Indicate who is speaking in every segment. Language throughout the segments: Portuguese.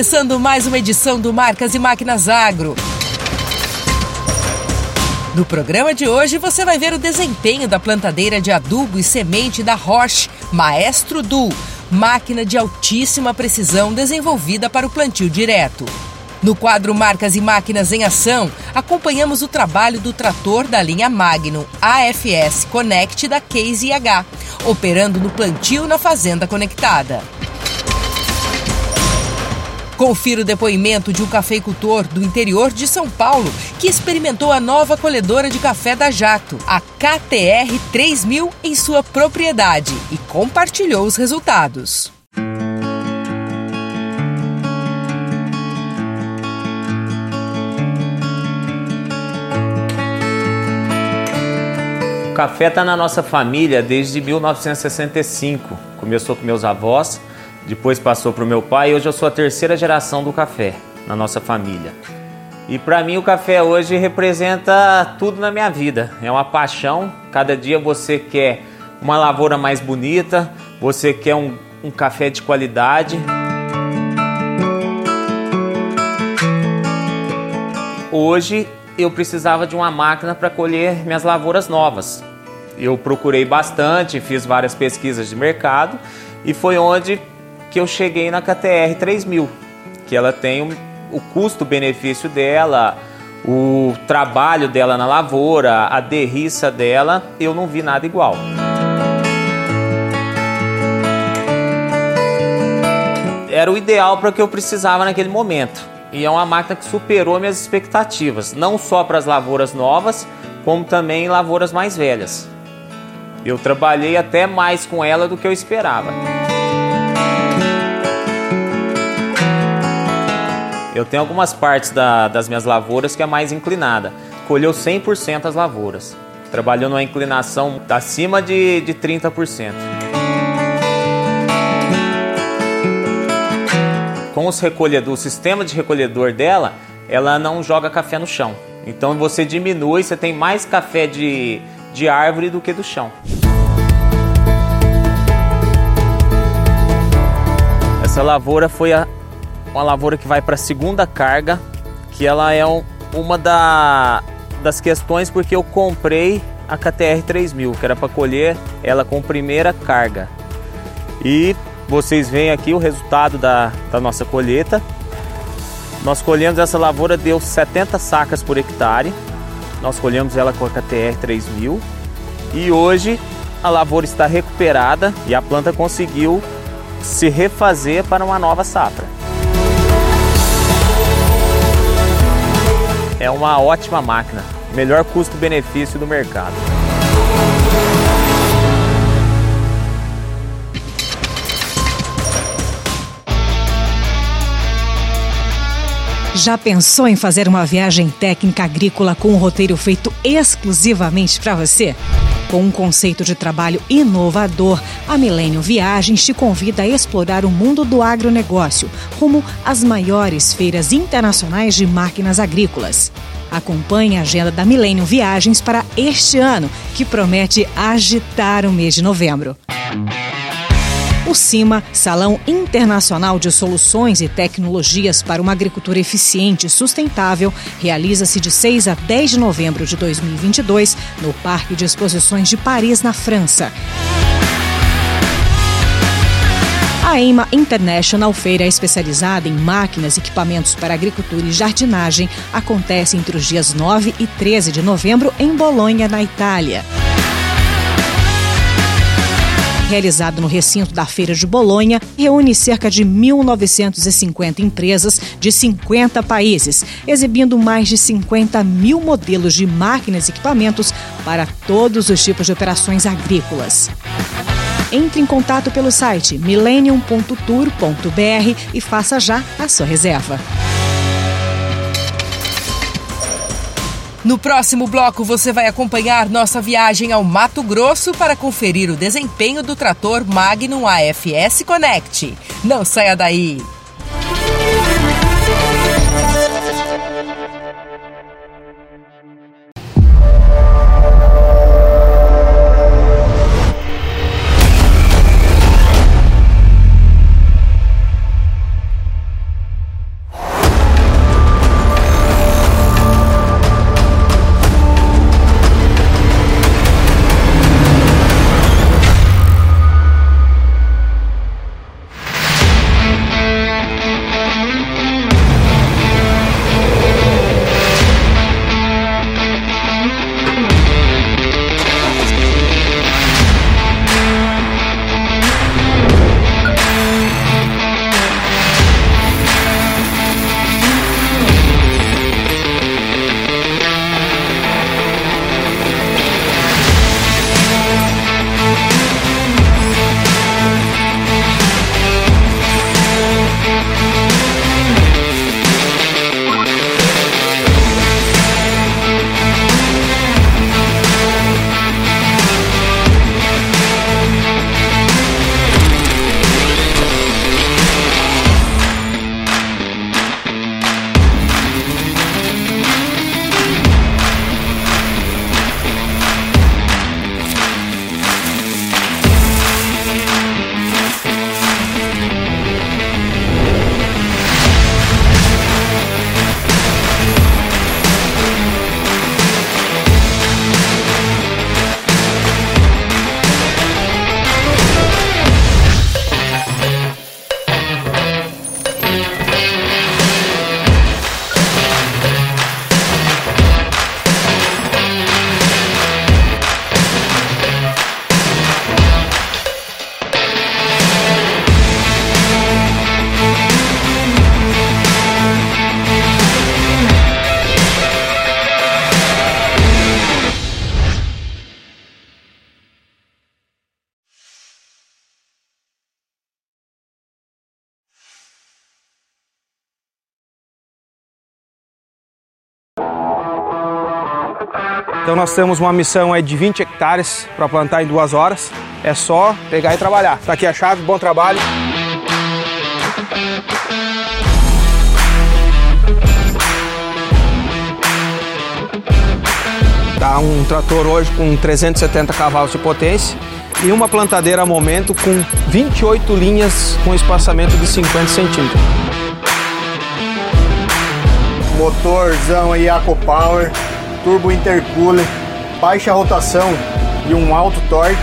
Speaker 1: Começando mais uma edição do Marcas e Máquinas Agro. No programa de hoje você vai ver o desempenho da plantadeira de adubo e semente da Roche Maestro Duo, máquina de altíssima precisão desenvolvida para o plantio direto. No quadro Marcas e Máquinas em Ação, acompanhamos o trabalho do trator da linha Magnum AFS Connect da Case IH, operando no plantio na Fazenda Conectada. Confira o depoimento de um cafeicultor do interior de São Paulo que experimentou a nova colhedora de café da Jato, a KTR 3000, em sua propriedade e compartilhou os resultados.
Speaker 2: O café está na nossa família desde 1965. Começou com meus avós depois passou para o meu pai e hoje eu sou a terceira geração do café na nossa família. E para mim o café hoje representa tudo na minha vida. É uma paixão. Cada dia você quer uma lavoura mais bonita, você quer um, um café de qualidade. Hoje eu precisava de uma máquina para colher minhas lavouras novas. Eu procurei bastante, fiz várias pesquisas de mercado e foi onde que eu cheguei na KTR 3000, que ela tem o, o custo-benefício dela, o trabalho dela na lavoura, a derriça dela, eu não vi nada igual. Era o ideal para o que eu precisava naquele momento. E é uma máquina que superou minhas expectativas, não só para as lavouras novas, como também lavouras mais velhas. Eu trabalhei até mais com ela do que eu esperava. Eu tenho algumas partes da, das minhas lavouras que é mais inclinada. Colheu 100% as lavouras. Trabalhou numa inclinação acima de, de 30%. Com os recolhedores, o sistema de recolhedor dela, ela não joga café no chão. Então você diminui, você tem mais café de, de árvore do que do chão. Essa lavoura foi a, uma lavoura que vai para a segunda carga, que ela é um, uma da, das questões porque eu comprei a KTR 3000, que era para colher ela com primeira carga. E vocês veem aqui o resultado da, da nossa colheita. Nós colhemos essa lavoura, deu 70 sacas por hectare. Nós colhemos ela com a KTR 3000 e hoje a lavoura está recuperada e a planta conseguiu se refazer para uma nova safra. É uma ótima máquina, melhor custo-benefício do mercado.
Speaker 1: Já pensou em fazer uma viagem técnica agrícola com um roteiro feito exclusivamente para você? Com um conceito de trabalho inovador, a Milênio Viagens te convida a explorar o mundo do agronegócio, rumo às maiores feiras internacionais de máquinas agrícolas. Acompanhe a agenda da Milênio Viagens para este ano, que promete agitar o mês de novembro. O CIMA, Salão Internacional de Soluções e Tecnologias para uma Agricultura Eficiente e Sustentável, realiza-se de 6 a 10 de novembro de 2022 no Parque de Exposições de Paris, na França. A EIMA International, feira especializada em máquinas e equipamentos para agricultura e jardinagem, acontece entre os dias 9 e 13 de novembro em Bolonha, na Itália realizado no recinto da Feira de Bolonha, reúne cerca de 1.950 empresas de 50 países, exibindo mais de 50 mil modelos de máquinas e equipamentos para todos os tipos de operações agrícolas. Entre em contato pelo site millennium.tour.br e faça já a sua reserva. No próximo bloco, você vai acompanhar nossa viagem ao Mato Grosso para conferir o desempenho do trator Magnum AFS Connect. Não saia daí!
Speaker 3: Então nós temos uma missão aí de 20 hectares para plantar em duas horas. É só pegar e trabalhar. Tá aqui a chave, bom trabalho. Tá um trator hoje com 370 cavalos de potência e uma plantadeira a momento com 28 linhas com espaçamento de 50 centímetros.
Speaker 4: Motorzão aí Power, turbo intercooler, baixa rotação e um alto torque.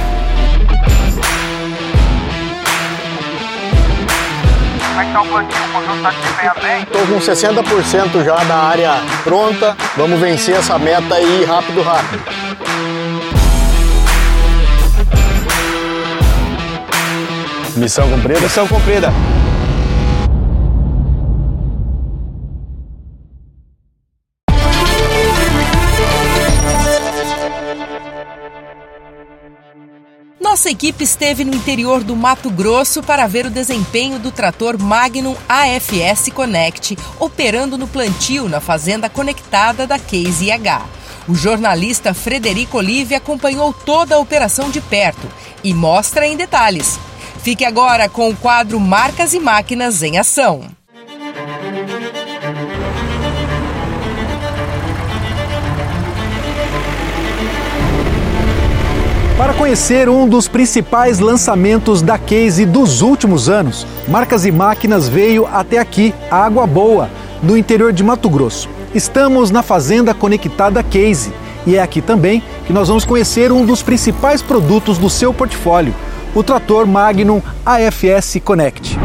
Speaker 5: É tá tá?
Speaker 4: Tô com 60% já da área pronta. Vamos vencer essa meta aí rápido, rápido. Missão cumprida?
Speaker 3: Missão cumprida.
Speaker 6: Nossa equipe esteve no interior do Mato Grosso para ver o desempenho do trator Magnum AFS Connect operando no plantio na fazenda conectada da Case IH. O jornalista Frederico Olive acompanhou toda a operação de perto e mostra em detalhes. Fique agora com o quadro Marcas e Máquinas em Ação.
Speaker 7: Para conhecer um dos principais lançamentos da Case dos últimos anos, Marcas e Máquinas veio até aqui, Água Boa, no interior de Mato Grosso. Estamos na Fazenda Conectada Case e é aqui também que nós vamos conhecer um dos principais produtos do seu portfólio, o trator Magnum AFS Connect.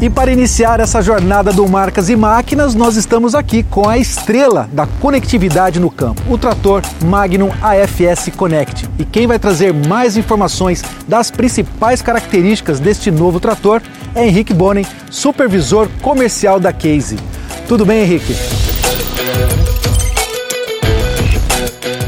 Speaker 7: E para iniciar essa jornada do Marcas e Máquinas, nós estamos aqui com a estrela da conectividade no campo, o trator Magnum AFS Connect. E quem vai trazer mais informações das principais características deste novo trator é Henrique Bonen, supervisor comercial da Case. Tudo bem, Henrique?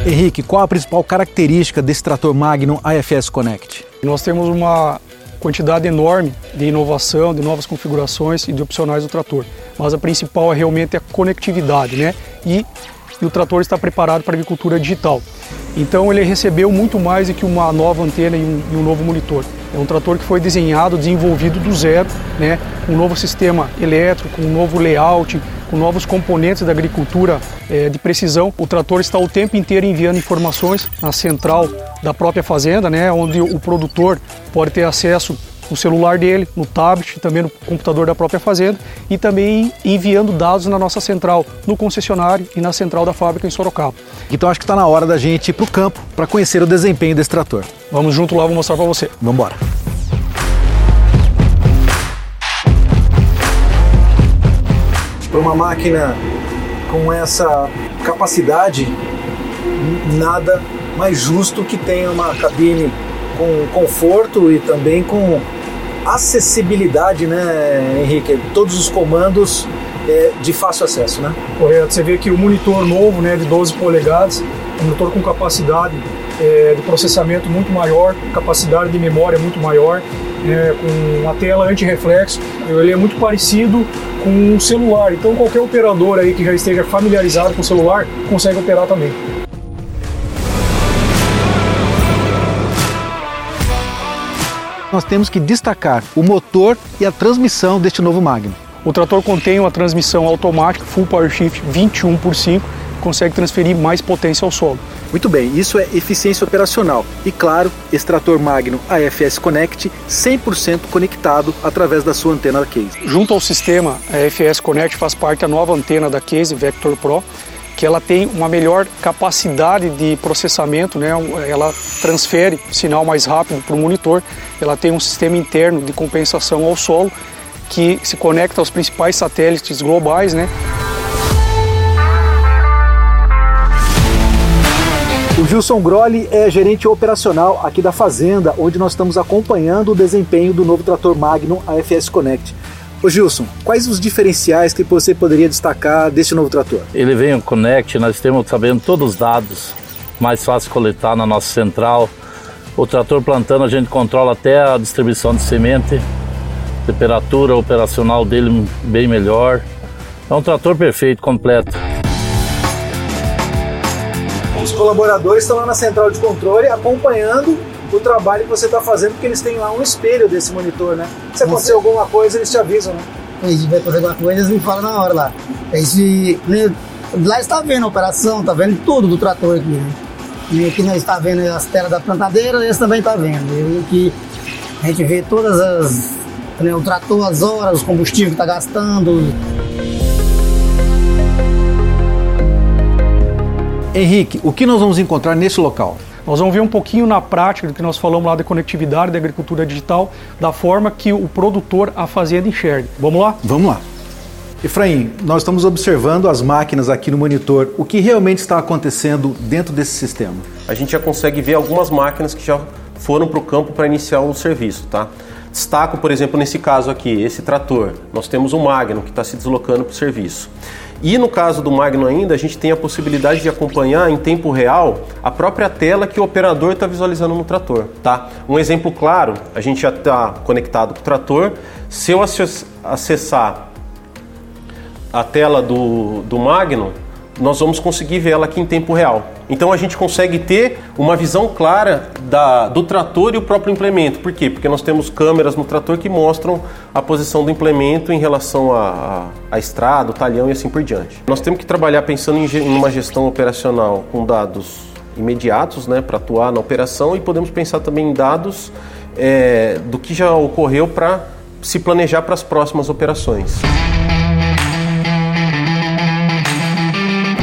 Speaker 7: Henrique, qual a principal característica desse trator Magnum AFS Connect?
Speaker 8: Nós temos uma quantidade enorme de inovação, de novas configurações e de opcionais do trator. Mas a principal é realmente a conectividade, né? E, e o trator está preparado para a agricultura digital. Então ele recebeu muito mais do que uma nova antena e um, e um, novo monitor. É um trator que foi desenhado, desenvolvido do zero, né? um novo sistema elétrico, com um novo layout, com novos componentes da agricultura é, de precisão. O trator está o tempo inteiro enviando informações na central da própria fazenda, né? onde o produtor pode ter acesso no celular dele, no tablet, também no computador da própria fazenda e também enviando dados na nossa central, no concessionário e na central da fábrica em Sorocaba.
Speaker 7: Então acho que está na hora da gente ir para o campo para conhecer o desempenho desse trator.
Speaker 8: Vamos junto lá, vou mostrar para você.
Speaker 7: Vamos embora. Para uma máquina com essa capacidade, nada mais justo que tenha uma cabine com conforto e também com acessibilidade, né, Henrique? Todos os comandos é, de fácil acesso, né?
Speaker 8: Correto. Você vê que o monitor novo, né, de 12 polegadas, um monitor com capacidade é, de processamento muito maior, capacidade de memória muito maior, é, com uma tela anti-reflexo. Ele é muito parecido com um celular, então qualquer operador aí que já esteja familiarizado com o celular consegue operar também.
Speaker 7: Nós temos que destacar o motor e a transmissão deste novo Magnum.
Speaker 8: O trator contém uma transmissão automática Full Power Shift 21 por 5, consegue transferir mais potência ao solo.
Speaker 7: Muito bem, isso é eficiência operacional. E claro, esse trator Magnum AFS Connect 100% conectado através da sua antena da Case.
Speaker 8: Junto ao sistema AFS Connect faz parte a nova antena da Case Vector Pro, que ela tem uma melhor capacidade de processamento, né? ela transfere sinal mais rápido para o monitor, ela tem um sistema interno de compensação ao solo que se conecta aos principais satélites globais. Né?
Speaker 7: O Gilson Grolli é gerente operacional aqui da Fazenda, onde nós estamos acompanhando o desempenho do novo trator Magnum AFS Connect. Ô Gilson, quais os diferenciais que você poderia destacar deste novo trator?
Speaker 9: Ele vem o Connect, nós temos sabendo todos os dados, mais fácil coletar na nossa central. O trator plantando a gente controla até a distribuição de semente, temperatura operacional dele bem melhor. É um trator perfeito, completo.
Speaker 7: Os colaboradores estão lá na central de controle acompanhando o trabalho que você está fazendo, porque eles têm lá um espelho desse monitor, né? Se acontecer alguma coisa, eles te avisam, né?
Speaker 10: A gente vai fazer alguma coisa, eles me falam na hora lá. A gente, né, lá está vendo a operação, está vendo tudo do trator aqui, né? E aqui nós está vendo as telas da plantadeira, eles também está vendo. E aqui a gente vê todas as. Né, o trator, as horas, o combustível que está gastando.
Speaker 7: Henrique, o que nós vamos encontrar nesse local?
Speaker 8: Nós vamos ver um pouquinho na prática do que nós falamos lá da conectividade da agricultura digital, da forma que o produtor, a fazenda enxerga. Vamos lá?
Speaker 7: Vamos lá. Efraim, nós estamos observando as máquinas aqui no monitor. O que realmente está acontecendo dentro desse sistema?
Speaker 11: A gente já consegue ver algumas máquinas que já foram para o campo para iniciar o serviço, tá? Destaco, por exemplo, nesse caso aqui, esse trator. Nós temos um Magno que está se deslocando para o serviço. E no caso do Magno ainda, a gente tem a possibilidade de acompanhar em tempo real a própria tela que o operador está visualizando no trator, tá? Um exemplo claro, a gente já está conectado com o trator. Se eu acessar a tela do, do Magno, nós vamos conseguir ver ela aqui em tempo real. Então a gente consegue ter uma visão clara da, do trator e o próprio implemento. Por quê? Porque nós temos câmeras no trator que mostram a posição do implemento em relação à estrada, o talhão e assim por diante. Nós temos que trabalhar pensando em, em uma gestão operacional com dados imediatos né, para atuar na operação e podemos pensar também em dados é, do que já ocorreu para se planejar para as próximas operações.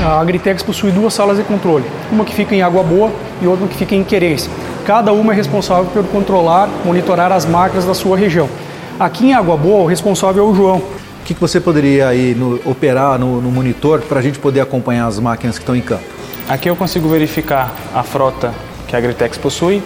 Speaker 8: A Agritex possui duas salas de controle, uma que fica em Água Boa e outra que fica em Querência. Cada uma é responsável por controlar, monitorar as máquinas da sua região. Aqui em Água Boa, o responsável é o João.
Speaker 7: O que, que você poderia aí no, operar no, no monitor para a gente poder acompanhar as máquinas que estão em campo?
Speaker 12: Aqui eu consigo verificar a frota que a Agritex possui.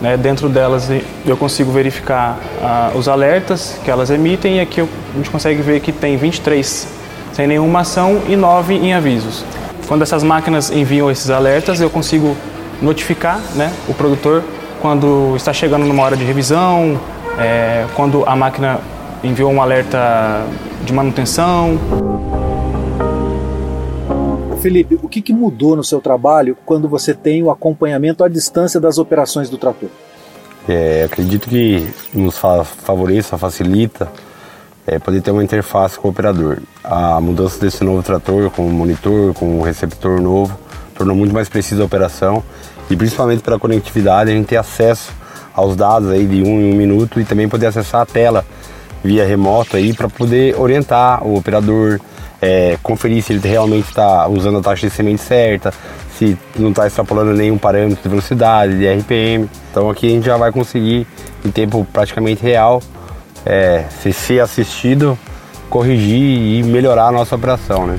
Speaker 12: Né? Dentro delas eu consigo verificar ah, os alertas que elas emitem e aqui eu, a gente consegue ver que tem 23 sem nenhuma ação e nove em avisos. Quando essas máquinas enviam esses alertas, eu consigo notificar né, o produtor quando está chegando numa hora de revisão, é, quando a máquina enviou um alerta de manutenção.
Speaker 7: Felipe, o que, que mudou no seu trabalho quando você tem o acompanhamento à distância das operações do trator?
Speaker 13: É, acredito que nos favoreça, facilita é, poder ter uma interface com o operador. A mudança desse novo trator com o monitor, com o receptor novo, tornou muito mais precisa a operação e principalmente pela conectividade a gente ter acesso aos dados aí de um em um minuto e também poder acessar a tela via remoto aí para poder orientar o operador, é, conferir se ele realmente está usando a taxa de semente certa, se não está extrapolando nenhum parâmetro de velocidade, de RPM. Então aqui a gente já vai conseguir em tempo praticamente real é, se ser assistido, corrigir e melhorar a nossa operação, né?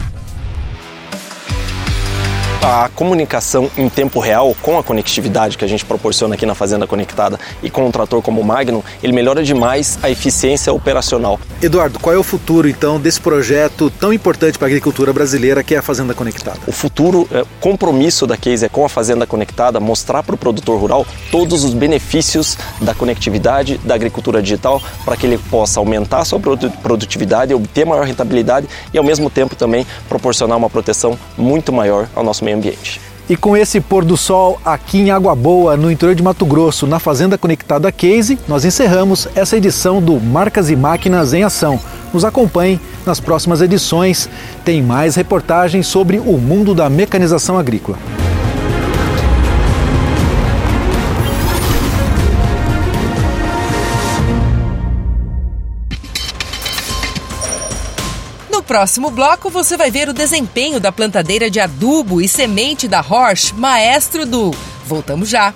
Speaker 14: A comunicação em tempo real com a conectividade que a gente proporciona aqui na Fazenda Conectada e com um trator como o Magnum, ele melhora demais a eficiência operacional.
Speaker 7: Eduardo, qual é o futuro então desse projeto tão importante para a agricultura brasileira que é a Fazenda Conectada?
Speaker 14: O futuro, é, compromisso da Case é com a Fazenda Conectada mostrar para o produtor rural todos os benefícios da conectividade da agricultura digital para que ele possa aumentar a sua produtividade, obter maior rentabilidade e ao mesmo tempo também proporcionar uma proteção muito maior ao nosso meio ambiente.
Speaker 7: E com esse pôr do sol aqui em Água Boa, no interior de Mato Grosso, na Fazenda Conectada Case, nós encerramos essa edição do Marcas e Máquinas em Ação. Nos acompanhe nas próximas edições. Tem mais reportagens sobre o mundo da mecanização agrícola.
Speaker 6: Próximo bloco você vai ver o desempenho da plantadeira de adubo e semente da Horsch, maestro do. Voltamos já.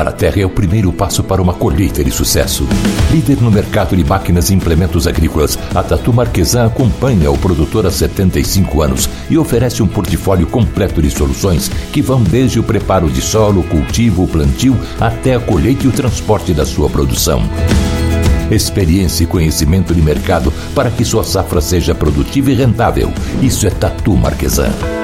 Speaker 15: Cultivar a terra é o primeiro passo para uma colheita de sucesso. Líder no mercado de máquinas e implementos agrícolas, a Tatu Marquesan acompanha o produtor há 75 anos e oferece um portfólio completo de soluções que vão desde o preparo de solo, cultivo, plantio, até a colheita e o transporte da sua produção experiência e conhecimento de mercado para que sua safra seja produtiva e rentável. Isso é Tatu Marquesan.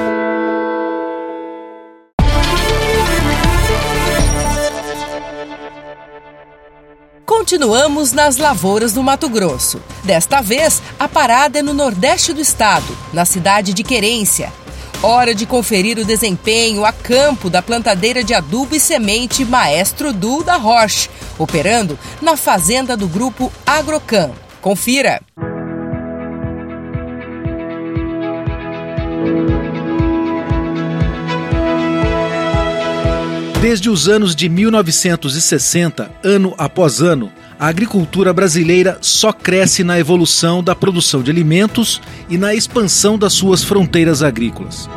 Speaker 6: Continuamos nas lavouras do Mato Grosso. Desta vez, a parada é no nordeste do estado, na cidade de Querência. Hora de conferir o desempenho a campo da plantadeira de adubo e semente Maestro Du da Roche, operando na fazenda do grupo Agrocan. Confira!
Speaker 16: Desde os anos de 1960, ano após ano, a agricultura brasileira só cresce na evolução da produção de alimentos e na expansão das suas fronteiras agrícolas.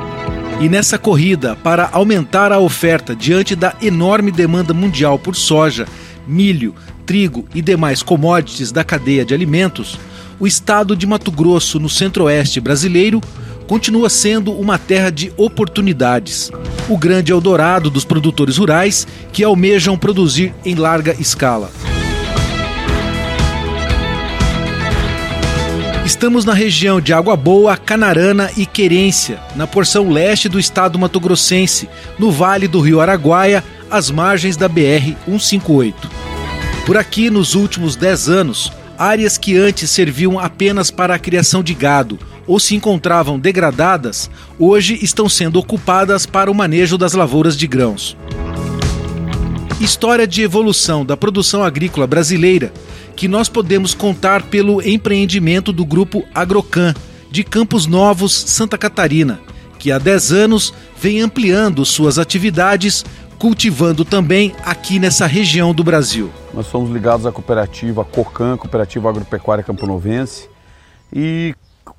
Speaker 16: E nessa corrida para aumentar a oferta diante da enorme demanda mundial por soja, milho, trigo e demais commodities da cadeia de alimentos, o estado de Mato Grosso, no centro-oeste brasileiro, continua sendo uma terra de oportunidades. O grande Eldorado dos produtores rurais que almejam produzir em larga escala. Estamos na região de Água Boa, Canarana e Querência, na porção leste do estado mato-grossense, no vale do rio Araguaia, às margens da BR-158. Por aqui, nos últimos 10 anos, áreas que antes serviam apenas para a criação de gado ou se encontravam degradadas, hoje estão sendo ocupadas para o manejo das lavouras de grãos. História de evolução da produção agrícola brasileira que nós podemos contar pelo empreendimento do grupo Agrocan, de Campos Novos, Santa Catarina, que há 10 anos vem ampliando suas atividades, cultivando também aqui nessa região do Brasil.
Speaker 17: Nós somos ligados à cooperativa COCAN, Cooperativa Agropecuária Camponovense, e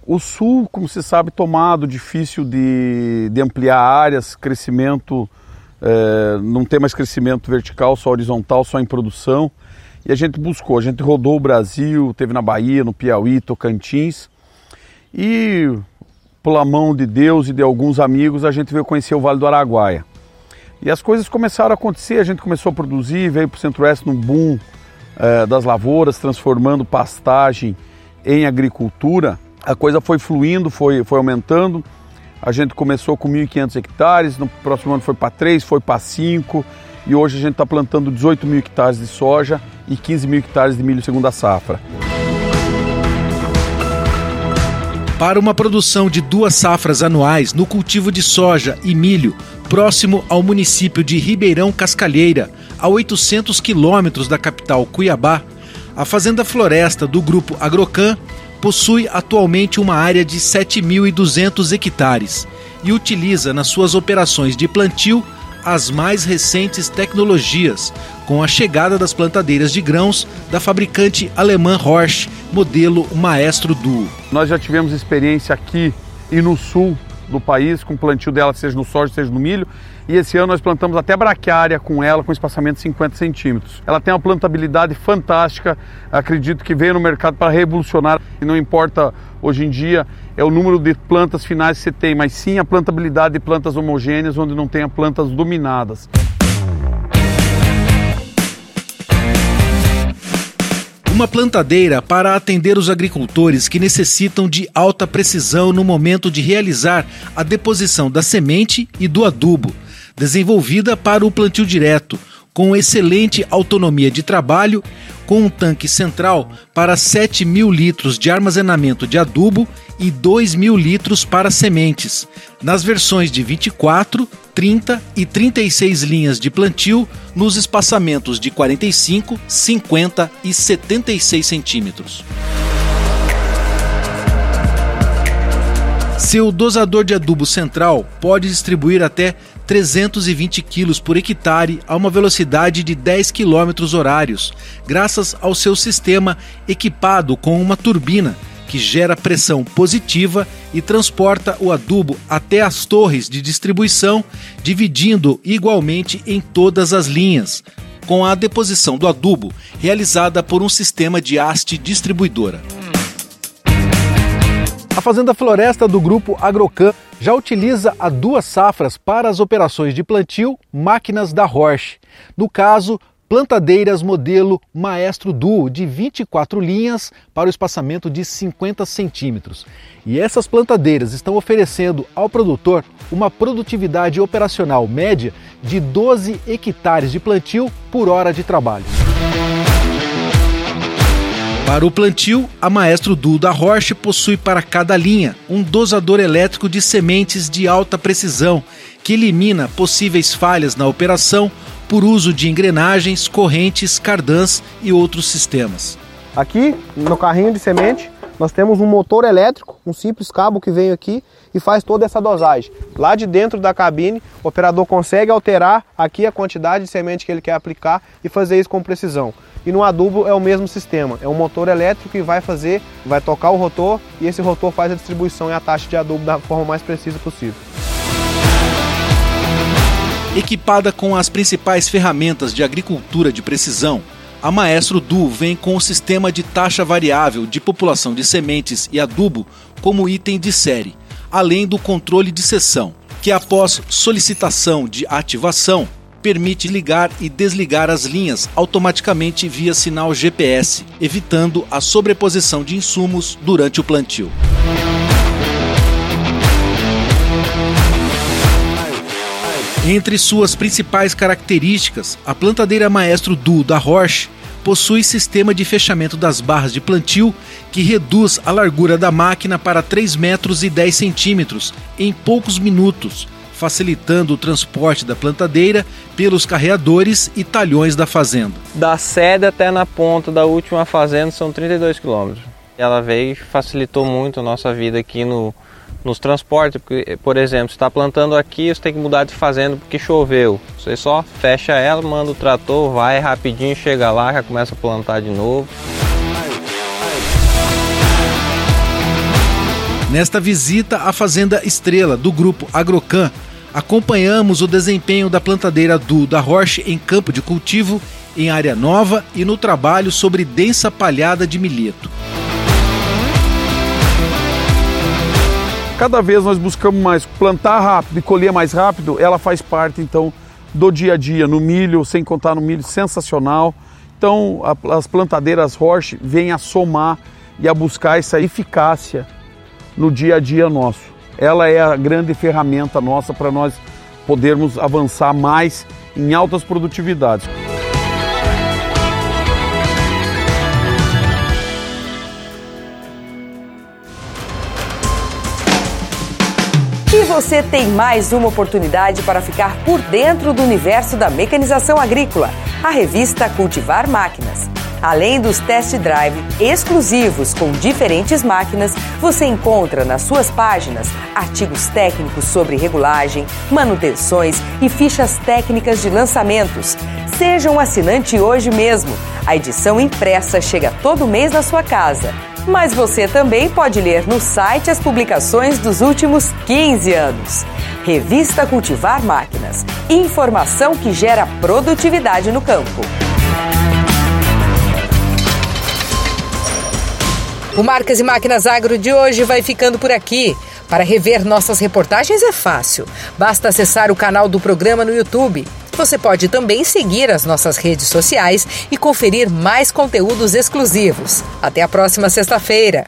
Speaker 17: o sul, como se sabe, tomado, difícil de, de ampliar áreas, crescimento, é, não tem mais crescimento vertical, só horizontal, só em produção. E a gente buscou, a gente rodou o Brasil, teve na Bahia, no Piauí, Tocantins. E pela mão de Deus e de alguns amigos, a gente veio conhecer o Vale do Araguaia. E as coisas começaram a acontecer, a gente começou a produzir, veio para o Centro-Oeste num boom é, das lavouras, transformando pastagem em agricultura. A coisa foi fluindo, foi, foi aumentando. A gente começou com 1.500 hectares, no próximo ano foi para 3, foi para 5 e hoje a gente está plantando 18 mil hectares de soja e 15 mil hectares de milho segunda safra.
Speaker 16: Para uma produção de duas safras anuais no cultivo de soja e milho, próximo ao município de Ribeirão Cascalheira, a 800 quilômetros da capital Cuiabá, a Fazenda Floresta do Grupo Agrocan possui atualmente uma área de 7.200 hectares e utiliza nas suas operações de plantio as mais recentes tecnologias, com a chegada das plantadeiras de grãos da fabricante alemã Horsch, modelo Maestro Duo.
Speaker 17: Nós já tivemos experiência aqui e no sul do país com plantio dela, seja no soja, seja no milho, e esse ano nós plantamos até braquiária com ela, com espaçamento de 50 centímetros. Ela tem uma plantabilidade fantástica, acredito que veio no mercado para revolucionar, e não importa hoje em dia é o número de plantas finais que você tem, mas sim a plantabilidade de plantas homogêneas onde não tenha plantas dominadas.
Speaker 16: Uma plantadeira para atender os agricultores que necessitam de alta precisão no momento de realizar a deposição da semente e do adubo, desenvolvida para o plantio direto, com excelente autonomia de trabalho, com um tanque central para 7 mil litros de armazenamento de adubo e 2 mil litros para sementes, nas versões de 24, 30 e 36 linhas de plantio nos espaçamentos de 45, 50 e 76 centímetros. Seu dosador de adubo central pode distribuir até 320 kg por hectare a uma velocidade de 10 km horários, graças ao seu sistema equipado com uma turbina que gera pressão positiva e transporta o adubo até as torres de distribuição, dividindo igualmente em todas as linhas, com a deposição do adubo realizada por um sistema de haste distribuidora. A Fazenda Floresta do grupo Agrocan já utiliza há duas safras para as operações de plantio máquinas da Roche. No caso, plantadeiras modelo Maestro Duo de 24 linhas para o espaçamento de 50 centímetros. E essas plantadeiras estão oferecendo ao produtor uma produtividade operacional média de 12 hectares de plantio por hora de trabalho. Para o plantio, a Maestro Duo da Roche possui para cada linha um dosador elétrico de sementes de alta precisão que elimina possíveis falhas na operação por uso de engrenagens, correntes, cardãs e outros sistemas.
Speaker 18: Aqui no carrinho de semente nós temos um motor elétrico, um simples cabo que vem aqui e faz toda essa dosagem. Lá de dentro da cabine, o operador consegue alterar aqui a quantidade de semente que ele quer aplicar e fazer isso com precisão. E no adubo é o mesmo sistema, é um motor elétrico que vai fazer, vai tocar o rotor e esse rotor faz a distribuição e a taxa de adubo da forma mais precisa possível.
Speaker 16: Equipada com as principais ferramentas de agricultura de precisão, a Maestro Du vem com o sistema de taxa variável de população de sementes e adubo como item de série, além do controle de seção, que após solicitação de ativação permite ligar e desligar as linhas automaticamente via sinal GPS, evitando a sobreposição de insumos durante o plantio. Entre suas principais características, a plantadeira Maestro Duo da Roche possui sistema de fechamento das barras de plantio que reduz a largura da máquina para 3 metros e 10 centímetros em poucos minutos, facilitando o transporte da plantadeira pelos carreadores e talhões da fazenda.
Speaker 19: Da sede até na ponta da última fazenda são 32 quilômetros. Ela veio e facilitou muito a nossa vida aqui no, nos transportes, porque, por exemplo, você está plantando aqui, você tem que mudar de fazenda porque choveu. Você só fecha ela, manda o trator, vai rapidinho, chega lá, já começa a plantar de novo.
Speaker 16: Nesta visita à Fazenda Estrela do grupo Agrocan, acompanhamos o desempenho da plantadeira do da Roche em campo de cultivo, em área nova e no trabalho sobre densa palhada de milheto.
Speaker 17: Cada vez nós buscamos mais plantar rápido e colher mais rápido, ela faz parte então do dia a dia no milho, sem contar no milho sensacional. Então a, as plantadeiras Roche vêm a somar e a buscar essa eficácia no dia a dia nosso. Ela é a grande ferramenta nossa para nós podermos avançar mais em altas produtividades.
Speaker 20: Você tem mais uma oportunidade para ficar por dentro do universo da mecanização agrícola, a revista Cultivar Máquinas. Além dos test drive exclusivos com diferentes máquinas, você encontra nas suas páginas artigos técnicos sobre regulagem, manutenções e fichas técnicas de lançamentos. Seja um assinante hoje mesmo. A edição impressa chega todo mês na sua casa. Mas você também pode ler no site as publicações dos últimos 15 anos. Revista Cultivar Máquinas. Informação que gera produtividade no campo. O Marcas e Máquinas Agro de hoje vai ficando por aqui. Para rever nossas reportagens é fácil. Basta acessar o canal do programa no YouTube. Você pode também seguir as nossas redes sociais e conferir mais conteúdos exclusivos. Até a próxima sexta-feira.